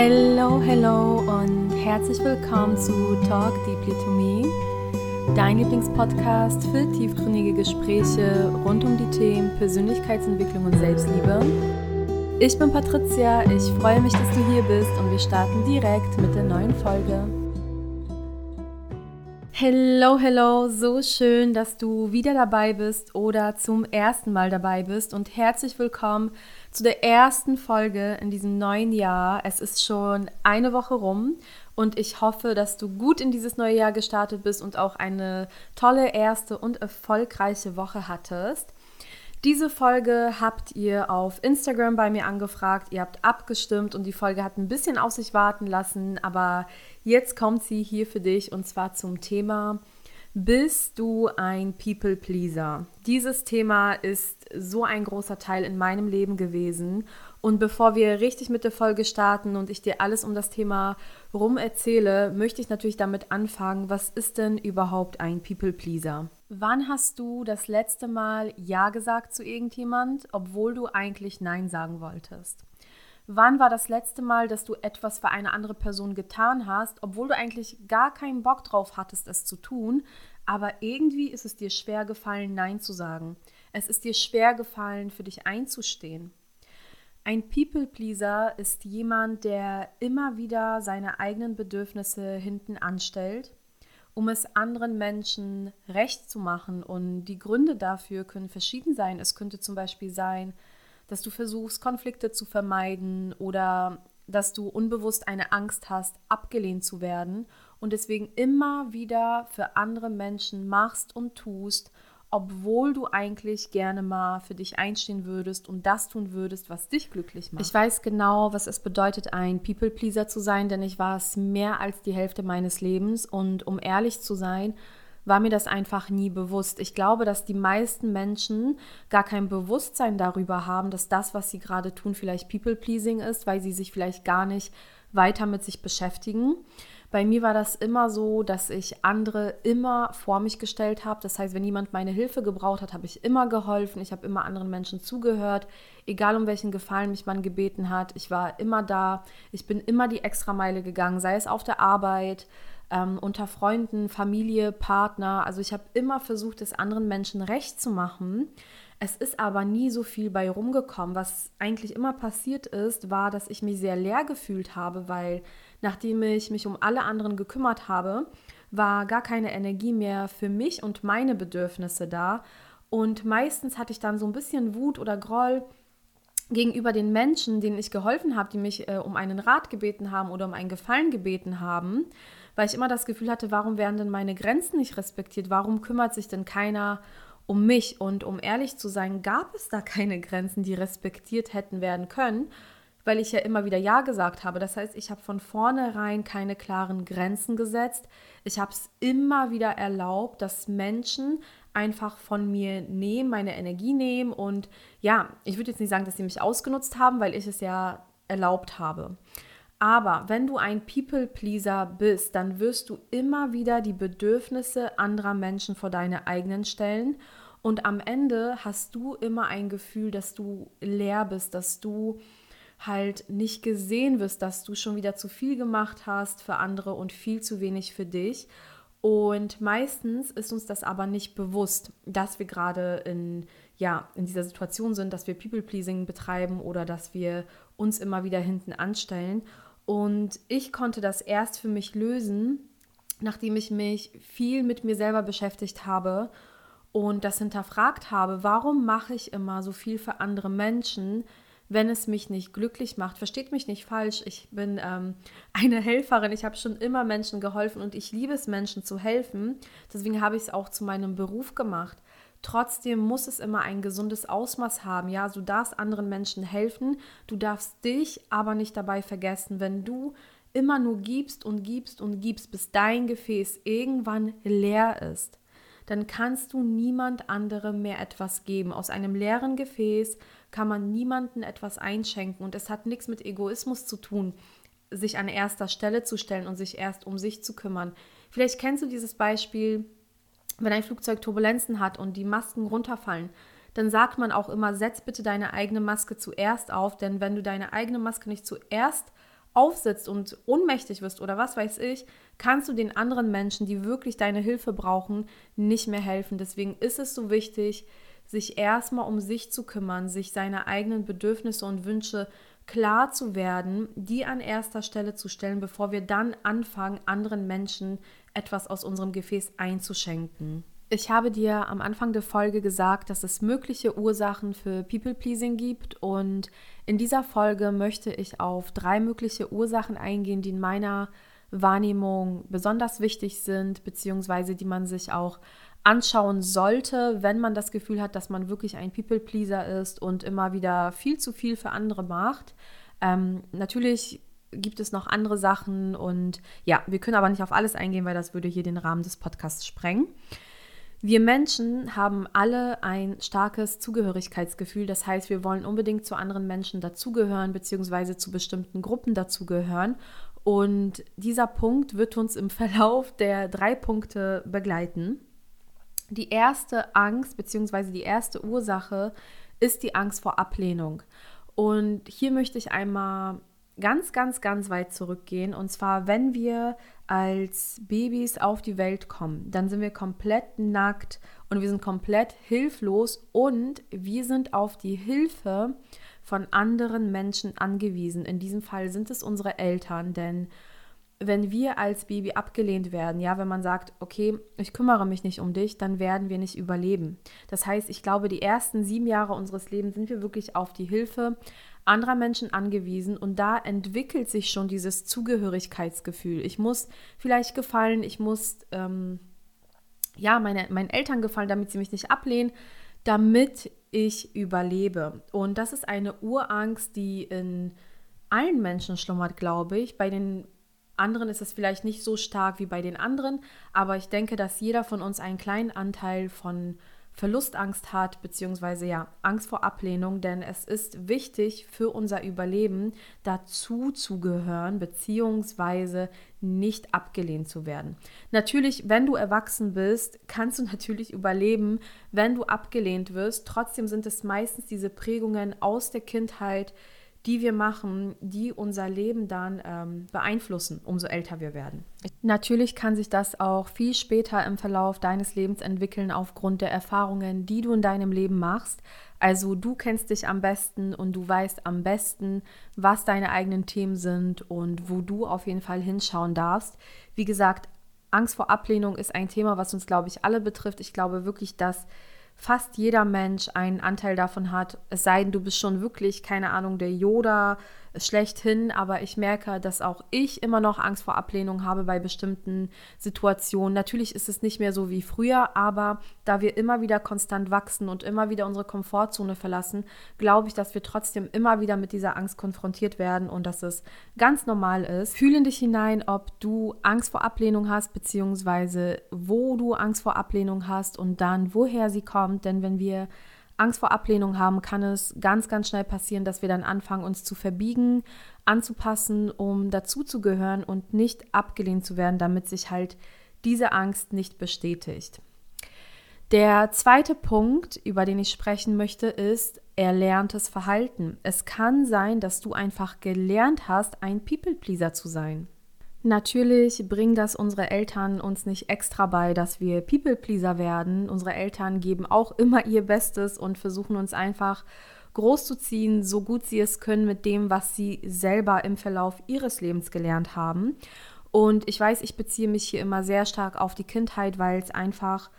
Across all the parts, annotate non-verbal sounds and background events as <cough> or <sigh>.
Hello, hello und herzlich willkommen zu Talk Deeply to Me, dein Lieblingspodcast für tiefgründige Gespräche rund um die Themen Persönlichkeitsentwicklung und Selbstliebe. Ich bin Patricia, ich freue mich, dass du hier bist und wir starten direkt mit der neuen Folge. Hello, hello, so schön, dass du wieder dabei bist oder zum ersten Mal dabei bist und herzlich willkommen zu der ersten Folge in diesem neuen Jahr. Es ist schon eine Woche rum und ich hoffe, dass du gut in dieses neue Jahr gestartet bist und auch eine tolle erste und erfolgreiche Woche hattest. Diese Folge habt ihr auf Instagram bei mir angefragt, ihr habt abgestimmt und die Folge hat ein bisschen auf sich warten lassen, aber jetzt kommt sie hier für dich und zwar zum Thema bist du ein People Pleaser? Dieses Thema ist so ein großer Teil in meinem Leben gewesen. Und bevor wir richtig mit der Folge starten und ich dir alles um das Thema rum erzähle, möchte ich natürlich damit anfangen, was ist denn überhaupt ein People Pleaser? Wann hast du das letzte Mal Ja gesagt zu irgendjemand, obwohl du eigentlich Nein sagen wolltest? Wann war das letzte Mal, dass du etwas für eine andere Person getan hast, obwohl du eigentlich gar keinen Bock drauf hattest, es zu tun, aber irgendwie ist es dir schwer gefallen, Nein zu sagen. Es ist dir schwer gefallen, für dich einzustehen. Ein People-Pleaser ist jemand, der immer wieder seine eigenen Bedürfnisse hinten anstellt, um es anderen Menschen recht zu machen. Und die Gründe dafür können verschieden sein. Es könnte zum Beispiel sein, dass du versuchst, Konflikte zu vermeiden oder dass du unbewusst eine Angst hast, abgelehnt zu werden und deswegen immer wieder für andere Menschen machst und tust, obwohl du eigentlich gerne mal für dich einstehen würdest und das tun würdest, was dich glücklich macht. Ich weiß genau, was es bedeutet, ein People-Pleaser zu sein, denn ich war es mehr als die Hälfte meines Lebens und um ehrlich zu sein, war mir das einfach nie bewusst. Ich glaube, dass die meisten Menschen gar kein Bewusstsein darüber haben, dass das, was sie gerade tun, vielleicht People-Pleasing ist, weil sie sich vielleicht gar nicht weiter mit sich beschäftigen. Bei mir war das immer so, dass ich andere immer vor mich gestellt habe. Das heißt, wenn jemand meine Hilfe gebraucht hat, habe ich immer geholfen. Ich habe immer anderen Menschen zugehört, egal um welchen Gefallen mich man gebeten hat. Ich war immer da. Ich bin immer die Extrameile gegangen, sei es auf der Arbeit, ähm, unter Freunden, Familie, Partner. Also ich habe immer versucht, es anderen Menschen recht zu machen. Es ist aber nie so viel bei rumgekommen. Was eigentlich immer passiert ist, war, dass ich mich sehr leer gefühlt habe, weil nachdem ich mich um alle anderen gekümmert habe, war gar keine Energie mehr für mich und meine Bedürfnisse da. Und meistens hatte ich dann so ein bisschen Wut oder Groll gegenüber den Menschen, denen ich geholfen habe, die mich äh, um einen Rat gebeten haben oder um einen Gefallen gebeten haben, weil ich immer das Gefühl hatte, warum werden denn meine Grenzen nicht respektiert? Warum kümmert sich denn keiner um mich? Und um ehrlich zu sein, gab es da keine Grenzen, die respektiert hätten werden können, weil ich ja immer wieder Ja gesagt habe. Das heißt, ich habe von vornherein keine klaren Grenzen gesetzt. Ich habe es immer wieder erlaubt, dass Menschen einfach von mir nehmen, meine Energie nehmen. Und ja, ich würde jetzt nicht sagen, dass sie mich ausgenutzt haben, weil ich es ja erlaubt habe. Aber wenn du ein People-Pleaser bist, dann wirst du immer wieder die Bedürfnisse anderer Menschen vor deine eigenen stellen. Und am Ende hast du immer ein Gefühl, dass du leer bist, dass du halt nicht gesehen wirst, dass du schon wieder zu viel gemacht hast für andere und viel zu wenig für dich. Und meistens ist uns das aber nicht bewusst, dass wir gerade in, ja, in dieser Situation sind, dass wir People-Pleasing betreiben oder dass wir uns immer wieder hinten anstellen. Und ich konnte das erst für mich lösen, nachdem ich mich viel mit mir selber beschäftigt habe und das hinterfragt habe, warum mache ich immer so viel für andere Menschen, wenn es mich nicht glücklich macht. Versteht mich nicht falsch, ich bin ähm, <laughs> eine Helferin, ich habe schon immer Menschen geholfen und ich liebe es, Menschen zu helfen. Deswegen habe ich es auch zu meinem Beruf gemacht. Trotzdem muss es immer ein gesundes Ausmaß haben. Ja, du darfst anderen Menschen helfen, du darfst dich aber nicht dabei vergessen, wenn du immer nur gibst und gibst und gibst, bis dein Gefäß irgendwann leer ist, dann kannst du niemand anderem mehr etwas geben. Aus einem leeren Gefäß kann man niemandem etwas einschenken und es hat nichts mit Egoismus zu tun, sich an erster Stelle zu stellen und sich erst um sich zu kümmern. Vielleicht kennst du dieses Beispiel, wenn ein Flugzeug Turbulenzen hat und die Masken runterfallen, dann sagt man auch immer, setz bitte deine eigene Maske zuerst auf, denn wenn du deine eigene Maske nicht zuerst aufsitzt und ohnmächtig wirst oder was weiß ich, kannst du den anderen Menschen, die wirklich deine Hilfe brauchen, nicht mehr helfen. Deswegen ist es so wichtig, sich erstmal um sich zu kümmern, sich seine eigenen Bedürfnisse und Wünsche klar zu werden, die an erster Stelle zu stellen, bevor wir dann anfangen, anderen Menschen etwas aus unserem Gefäß einzuschenken. Ich habe dir am Anfang der Folge gesagt, dass es mögliche Ursachen für People-Pleasing gibt und in dieser Folge möchte ich auf drei mögliche Ursachen eingehen, die in meiner Wahrnehmung besonders wichtig sind, beziehungsweise die man sich auch anschauen sollte, wenn man das Gefühl hat, dass man wirklich ein People-Pleaser ist und immer wieder viel zu viel für andere macht. Ähm, natürlich gibt es noch andere Sachen und ja, wir können aber nicht auf alles eingehen, weil das würde hier den Rahmen des Podcasts sprengen. Wir Menschen haben alle ein starkes Zugehörigkeitsgefühl. Das heißt, wir wollen unbedingt zu anderen Menschen dazugehören, beziehungsweise zu bestimmten Gruppen dazugehören. Und dieser Punkt wird uns im Verlauf der drei Punkte begleiten. Die erste Angst bzw. die erste Ursache ist die Angst vor Ablehnung. Und hier möchte ich einmal ganz, ganz, ganz weit zurückgehen. Und zwar, wenn wir als Babys auf die Welt kommen, dann sind wir komplett nackt und wir sind komplett hilflos und wir sind auf die Hilfe von anderen Menschen angewiesen. In diesem Fall sind es unsere Eltern, denn wenn wir als Baby abgelehnt werden, ja, wenn man sagt, okay, ich kümmere mich nicht um dich, dann werden wir nicht überleben. Das heißt, ich glaube, die ersten sieben Jahre unseres Lebens sind wir wirklich auf die Hilfe anderer Menschen angewiesen und da entwickelt sich schon dieses Zugehörigkeitsgefühl. Ich muss vielleicht gefallen, ich muss ähm, ja meine, meinen Eltern gefallen, damit sie mich nicht ablehnen, damit ich überlebe. Und das ist eine Urangst, die in allen Menschen schlummert, glaube ich. Bei den anderen ist es vielleicht nicht so stark wie bei den anderen, aber ich denke, dass jeder von uns einen kleinen Anteil von Verlustangst hat, beziehungsweise ja, Angst vor Ablehnung, denn es ist wichtig für unser Überleben, dazu zu gehören, beziehungsweise nicht abgelehnt zu werden. Natürlich, wenn du erwachsen bist, kannst du <laughs> natürlich überleben, wenn du abgelehnt wirst. Trotzdem sind es meistens diese Prägungen aus der Kindheit, die wir machen, die unser Leben dann ähm, beeinflussen, umso älter wir werden. Natürlich kann sich das auch viel später im Verlauf deines Lebens entwickeln aufgrund der Erfahrungen, die du in deinem Leben machst. Also du kennst dich am besten und du weißt am besten, was deine eigenen Themen sind und wo du auf jeden Fall hinschauen darfst. Wie gesagt, Angst vor Ablehnung ist ein Thema, was uns, glaube ich, alle betrifft. Ich glaube wirklich, dass fast jeder Mensch einen Anteil davon hat. Es sei denn, du bist schon wirklich, keine Ahnung, der Yoda schlechthin, aber ich merke, dass auch ich immer noch Angst vor Ablehnung habe bei bestimmten Situationen. Natürlich ist es nicht mehr so wie früher, aber da wir immer wieder konstant wachsen und immer wieder unsere Komfortzone verlassen, glaube ich, dass wir trotzdem immer wieder mit dieser Angst konfrontiert werden und dass es ganz normal ist. Fühle in dich hinein, ob du Angst vor Ablehnung hast, beziehungsweise wo du Angst vor Ablehnung hast und dann woher sie kommt, denn wenn wir Angst vor Ablehnung haben, kann es ganz, ganz schnell passieren, dass wir dann anfangen, uns zu verbiegen, anzupassen, um dazuzugehören und nicht abgelehnt zu werden, damit sich halt diese Angst nicht bestätigt. Der zweite Punkt, über den ich sprechen möchte, ist erlerntes Verhalten. Es kann sein, dass du einfach gelernt hast, ein People-Pleaser zu sein. Natürlich bringen das unsere Eltern uns nicht extra bei, dass wir People-Pleaser werden. Unsere Eltern geben auch immer ihr Bestes und versuchen uns einfach großzuziehen, so gut sie es können mit dem, was sie selber im Verlauf ihres Lebens gelernt haben. Und ich weiß, ich beziehe mich hier immer sehr stark auf die Kindheit, weil es einfach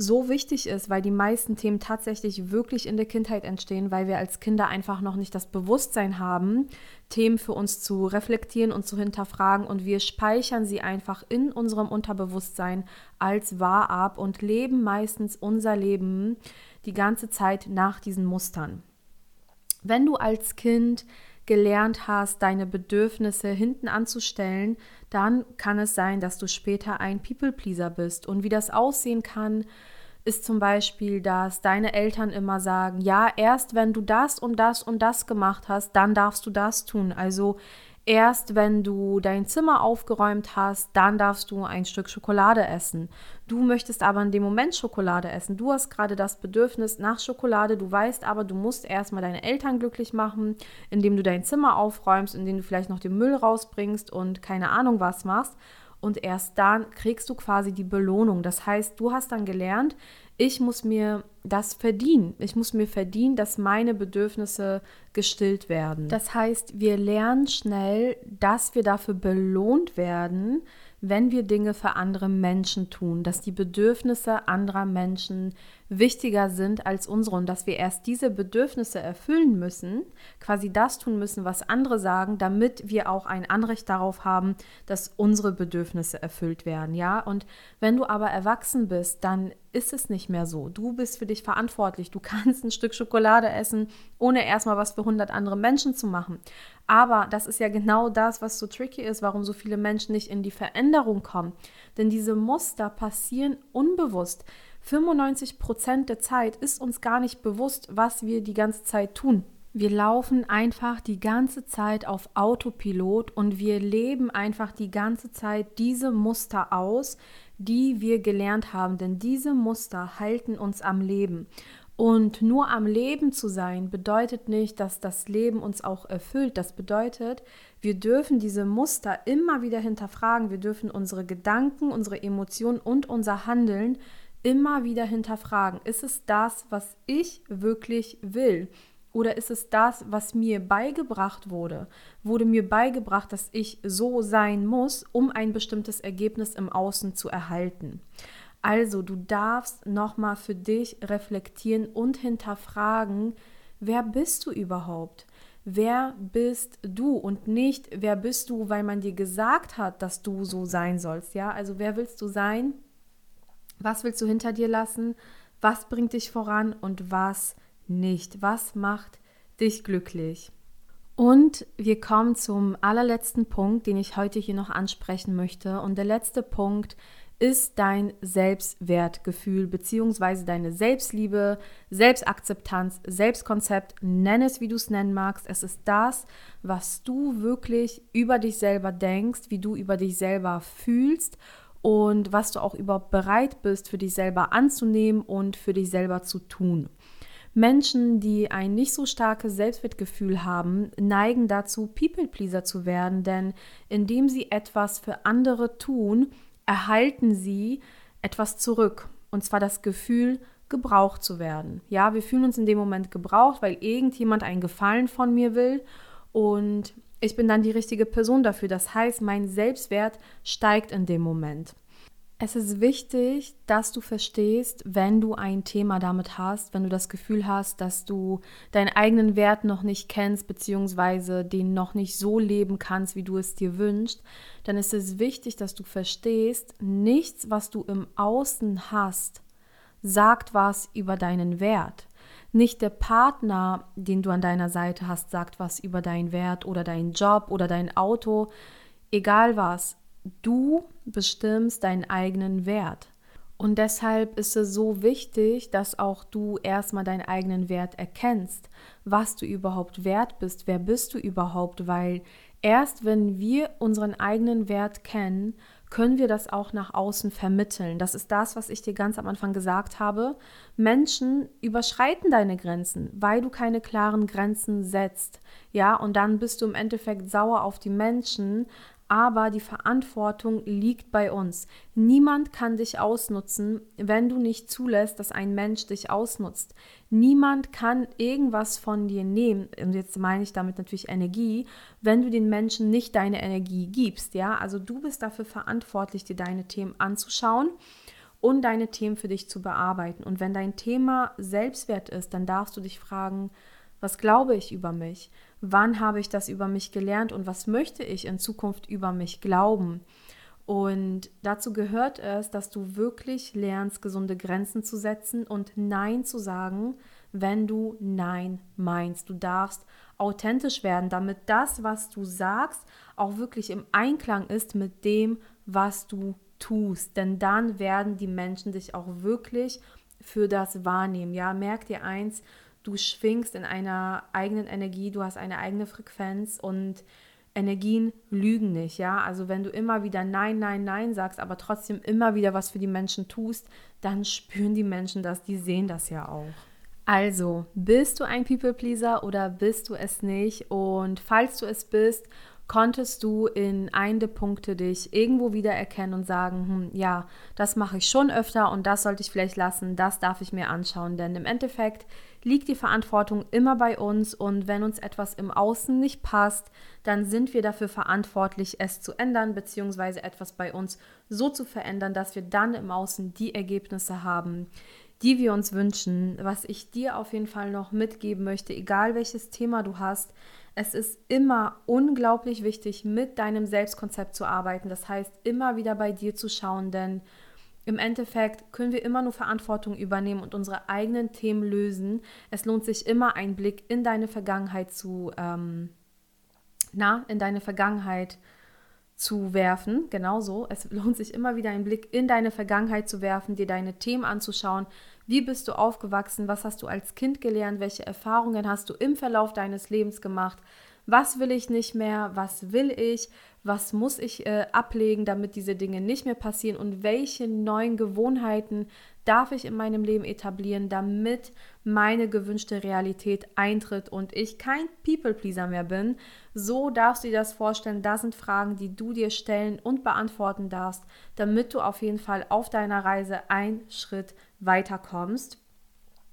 so wichtig ist, weil die meisten Themen tatsächlich wirklich in der Kindheit entstehen, weil wir als Kinder einfach noch nicht das Bewusstsein haben, Themen für uns zu reflektieren und zu hinterfragen und wir speichern sie einfach in unserem Unterbewusstsein als wahr ab und leben meistens unser Leben die ganze Zeit nach diesen Mustern. Wenn du als Kind gelernt hast, deine Bedürfnisse hinten anzustellen, dann kann es sein, dass du später ein People-Pleaser bist. Und wie das aussehen kann, ist zum Beispiel, dass deine Eltern immer sagen, ja, erst wenn du das und das und das gemacht hast, dann darfst du das tun. Also Erst wenn du dein Zimmer aufgeräumt hast, dann darfst du ein Stück Schokolade essen. Du möchtest aber in dem Moment Schokolade essen. Du hast gerade das Bedürfnis nach Schokolade. Du weißt aber, du musst erstmal deine Eltern glücklich machen, indem du dein Zimmer aufräumst, indem du vielleicht noch den Müll rausbringst und keine Ahnung was machst. Und erst dann kriegst du quasi die Belohnung. Das heißt, du hast dann gelernt, ich muss mir das verdienen. Ich muss mir verdienen, dass meine Bedürfnisse gestillt werden. Das heißt, wir lernen schnell, dass wir dafür belohnt werden, wenn wir Dinge für andere Menschen tun, dass die Bedürfnisse anderer Menschen wichtiger sind als unsere und dass wir erst diese Bedürfnisse erfüllen müssen, quasi das tun müssen, was andere sagen, damit wir auch ein Anrecht darauf haben, dass unsere Bedürfnisse erfüllt werden, ja? Und wenn du aber erwachsen bist, dann ist es nicht mehr so. Du bist für dich verantwortlich. Du <laughs> kannst ein Stück Schokolade essen, ohne erstmal was für 100 andere Menschen zu machen. Aber das ist ja genau das, was so tricky ist, warum so viele Menschen nicht in die Veränderung kommen. Denn diese Muster passieren unbewusst. 95 Prozent der Zeit ist uns gar nicht bewusst, was wir die ganze Zeit tun. Wir laufen einfach die ganze Zeit auf Autopilot und wir leben einfach die ganze Zeit diese Muster aus, die wir gelernt haben, denn diese Muster halten uns am Leben. Und nur am Leben zu sein bedeutet nicht, dass das Leben uns auch erfüllt. Das bedeutet, wir dürfen diese Muster immer wieder hinterfragen. Wir dürfen unsere Gedanken, unsere Emotionen und unser Handeln immer wieder hinterfragen. Ist es das, was ich wirklich will? Oder ist es das, was mir beigebracht wurde? Wurde mir beigebracht, dass ich so sein muss, um ein bestimmtes Ergebnis im Außen zu erhalten? Also, du darfst nochmal für dich reflektieren und hinterfragen, wer bist du überhaupt? Wer bist du und nicht, wer bist du, weil man dir gesagt hat, dass du so sein sollst, ja? Also, wer willst du sein? Was willst du hinter dir lassen? Was bringt dich voran und was nicht? Was macht dich glücklich? Und wir kommen zum allerletzten Punkt, den ich heute hier noch ansprechen möchte. Und der letzte Punkt ist dein Selbstwertgefühl bzw. deine Selbstliebe, Selbstakzeptanz, Selbstkonzept, nenn es, wie du es nennen magst. Es ist das, was du wirklich über dich selber denkst, wie du über dich selber fühlst und was du auch überhaupt bereit bist, für dich selber anzunehmen und für dich selber zu tun. Menschen, die ein nicht so starkes Selbstwertgefühl haben, neigen dazu, People-Pleaser zu werden, denn indem sie etwas für andere tun, erhalten sie etwas zurück. Und zwar das Gefühl, gebraucht zu werden. Ja, wir fühlen uns in dem Moment gebraucht, weil irgendjemand einen Gefallen von mir will und ich bin dann die richtige Person dafür. Das heißt, mein Selbstwert steigt in dem Moment. Es ist wichtig, dass du verstehst, wenn du ein Thema damit hast, wenn du das Gefühl hast, dass du deinen eigenen Wert noch nicht kennst, beziehungsweise den noch nicht so leben kannst, wie du es dir wünschst, dann ist es wichtig, dass du verstehst, nichts, was du im Außen hast, sagt was über deinen Wert. Nicht der Partner, den du an deiner Seite hast, sagt was über deinen Wert oder deinen Job oder dein Auto, egal was. Du bestimmst deinen eigenen Wert. Und deshalb ist es so wichtig, dass auch du erstmal deinen eigenen Wert erkennst, was du überhaupt wert bist, wer bist du überhaupt, weil erst wenn wir unseren eigenen Wert kennen, können wir das auch nach außen vermitteln. Das ist das, was ich dir ganz am Anfang gesagt habe. Menschen überschreiten deine Grenzen, weil du keine klaren Grenzen setzt. Ja, und dann bist du im Endeffekt sauer auf die Menschen, aber die Verantwortung liegt bei uns. Niemand kann dich ausnutzen, wenn du nicht zulässt, dass ein Mensch dich ausnutzt. Niemand kann irgendwas von dir nehmen, und jetzt meine ich damit natürlich Energie, wenn du den Menschen nicht deine Energie gibst, ja? Also du bist dafür verantwortlich, dir deine Themen anzuschauen und deine Themen für dich zu bearbeiten. Und wenn dein Thema Selbstwert ist, dann darfst du dich fragen, was glaube ich über mich? Wann habe ich das über mich gelernt und was möchte ich in Zukunft über mich glauben? Und dazu gehört es, dass du wirklich lernst, gesunde Grenzen zu setzen und Nein zu sagen, wenn du Nein meinst. Du darfst authentisch werden, damit das, was du sagst, auch wirklich im Einklang ist mit dem, was du tust. Denn dann werden die Menschen dich auch wirklich für das wahrnehmen. Ja, merk dir eins, du schwingst in einer eigenen Energie, du hast eine eigene Frequenz und Energien lügen nicht, ja. Also wenn du immer wieder Nein, Nein, Nein sagst, aber trotzdem immer wieder was für die Menschen tust, dann spüren die Menschen das, die sehen das ja auch. Also, bist du ein People-Pleaser oder bist du es nicht? Und falls du es bist, konntest du in eine Punkte dich irgendwo wiedererkennen und sagen, hm, ja, das mache ich schon öfter und das sollte ich vielleicht lassen, das darf ich mir anschauen, denn im Endeffekt liegt die Verantwortung immer bei uns und wenn uns etwas im Außen nicht passt, dann sind wir dafür verantwortlich, es zu ändern bzw. etwas bei uns so zu verändern, dass wir dann im Außen die Ergebnisse haben, die wir uns wünschen. Was ich dir auf jeden Fall noch mitgeben möchte, egal welches Thema du hast, es ist immer unglaublich wichtig, mit deinem Selbstkonzept zu arbeiten. Das heißt, immer wieder bei dir zu schauen, denn im Endeffekt können wir immer nur Verantwortung übernehmen und unsere eigenen Themen lösen. Es lohnt sich immer, einen Blick in deine Vergangenheit zu, ähm, na, in deine Vergangenheit zu zu werfen, genauso. Es lohnt sich immer wieder einen Blick in deine Vergangenheit zu werfen, dir deine Themen anzuschauen. Wie bist du aufgewachsen? Was hast du als Kind gelernt? Welche Erfahrungen hast du im Verlauf deines Lebens gemacht? Was will ich nicht mehr? Was will ich? Was muss ich äh, ablegen, damit diese Dinge nicht mehr passieren? Und welche neuen Gewohnheiten darf ich in meinem Leben etablieren, damit meine gewünschte Realität eintritt und ich kein People-Pleaser mehr bin. So darfst du dir das vorstellen. Das sind Fragen, die du dir stellen und beantworten darfst, damit du auf jeden Fall auf deiner Reise einen Schritt weiterkommst.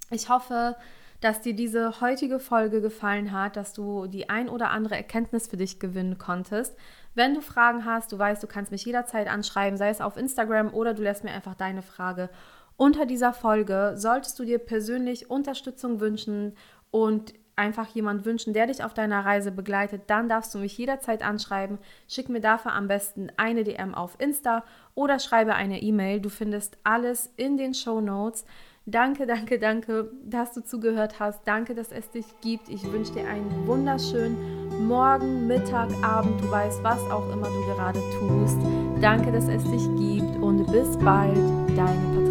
Ich hoffe, dass dir diese heutige Folge gefallen hat, dass du die ein oder andere Erkenntnis für dich gewinnen konntest. Wenn du Fragen hast, du weißt, du kannst mich jederzeit anschreiben, sei es auf Instagram oder du lässt mir einfach deine Frage unter dieser Folge solltest du dir persönlich Unterstützung wünschen und einfach jemand wünschen, der dich auf deiner Reise begleitet, dann darfst du mich jederzeit anschreiben. Schick mir dafür am besten eine DM auf Insta oder schreibe eine E-Mail. Du findest alles in den Show Notes. Danke, danke, danke, dass du zugehört hast. Danke, dass es dich gibt. Ich wünsche dir einen wunderschönen Morgen, Mittag, Abend. Du weißt, was auch immer du gerade tust. Danke, dass es dich gibt und bis bald, deine Patricia.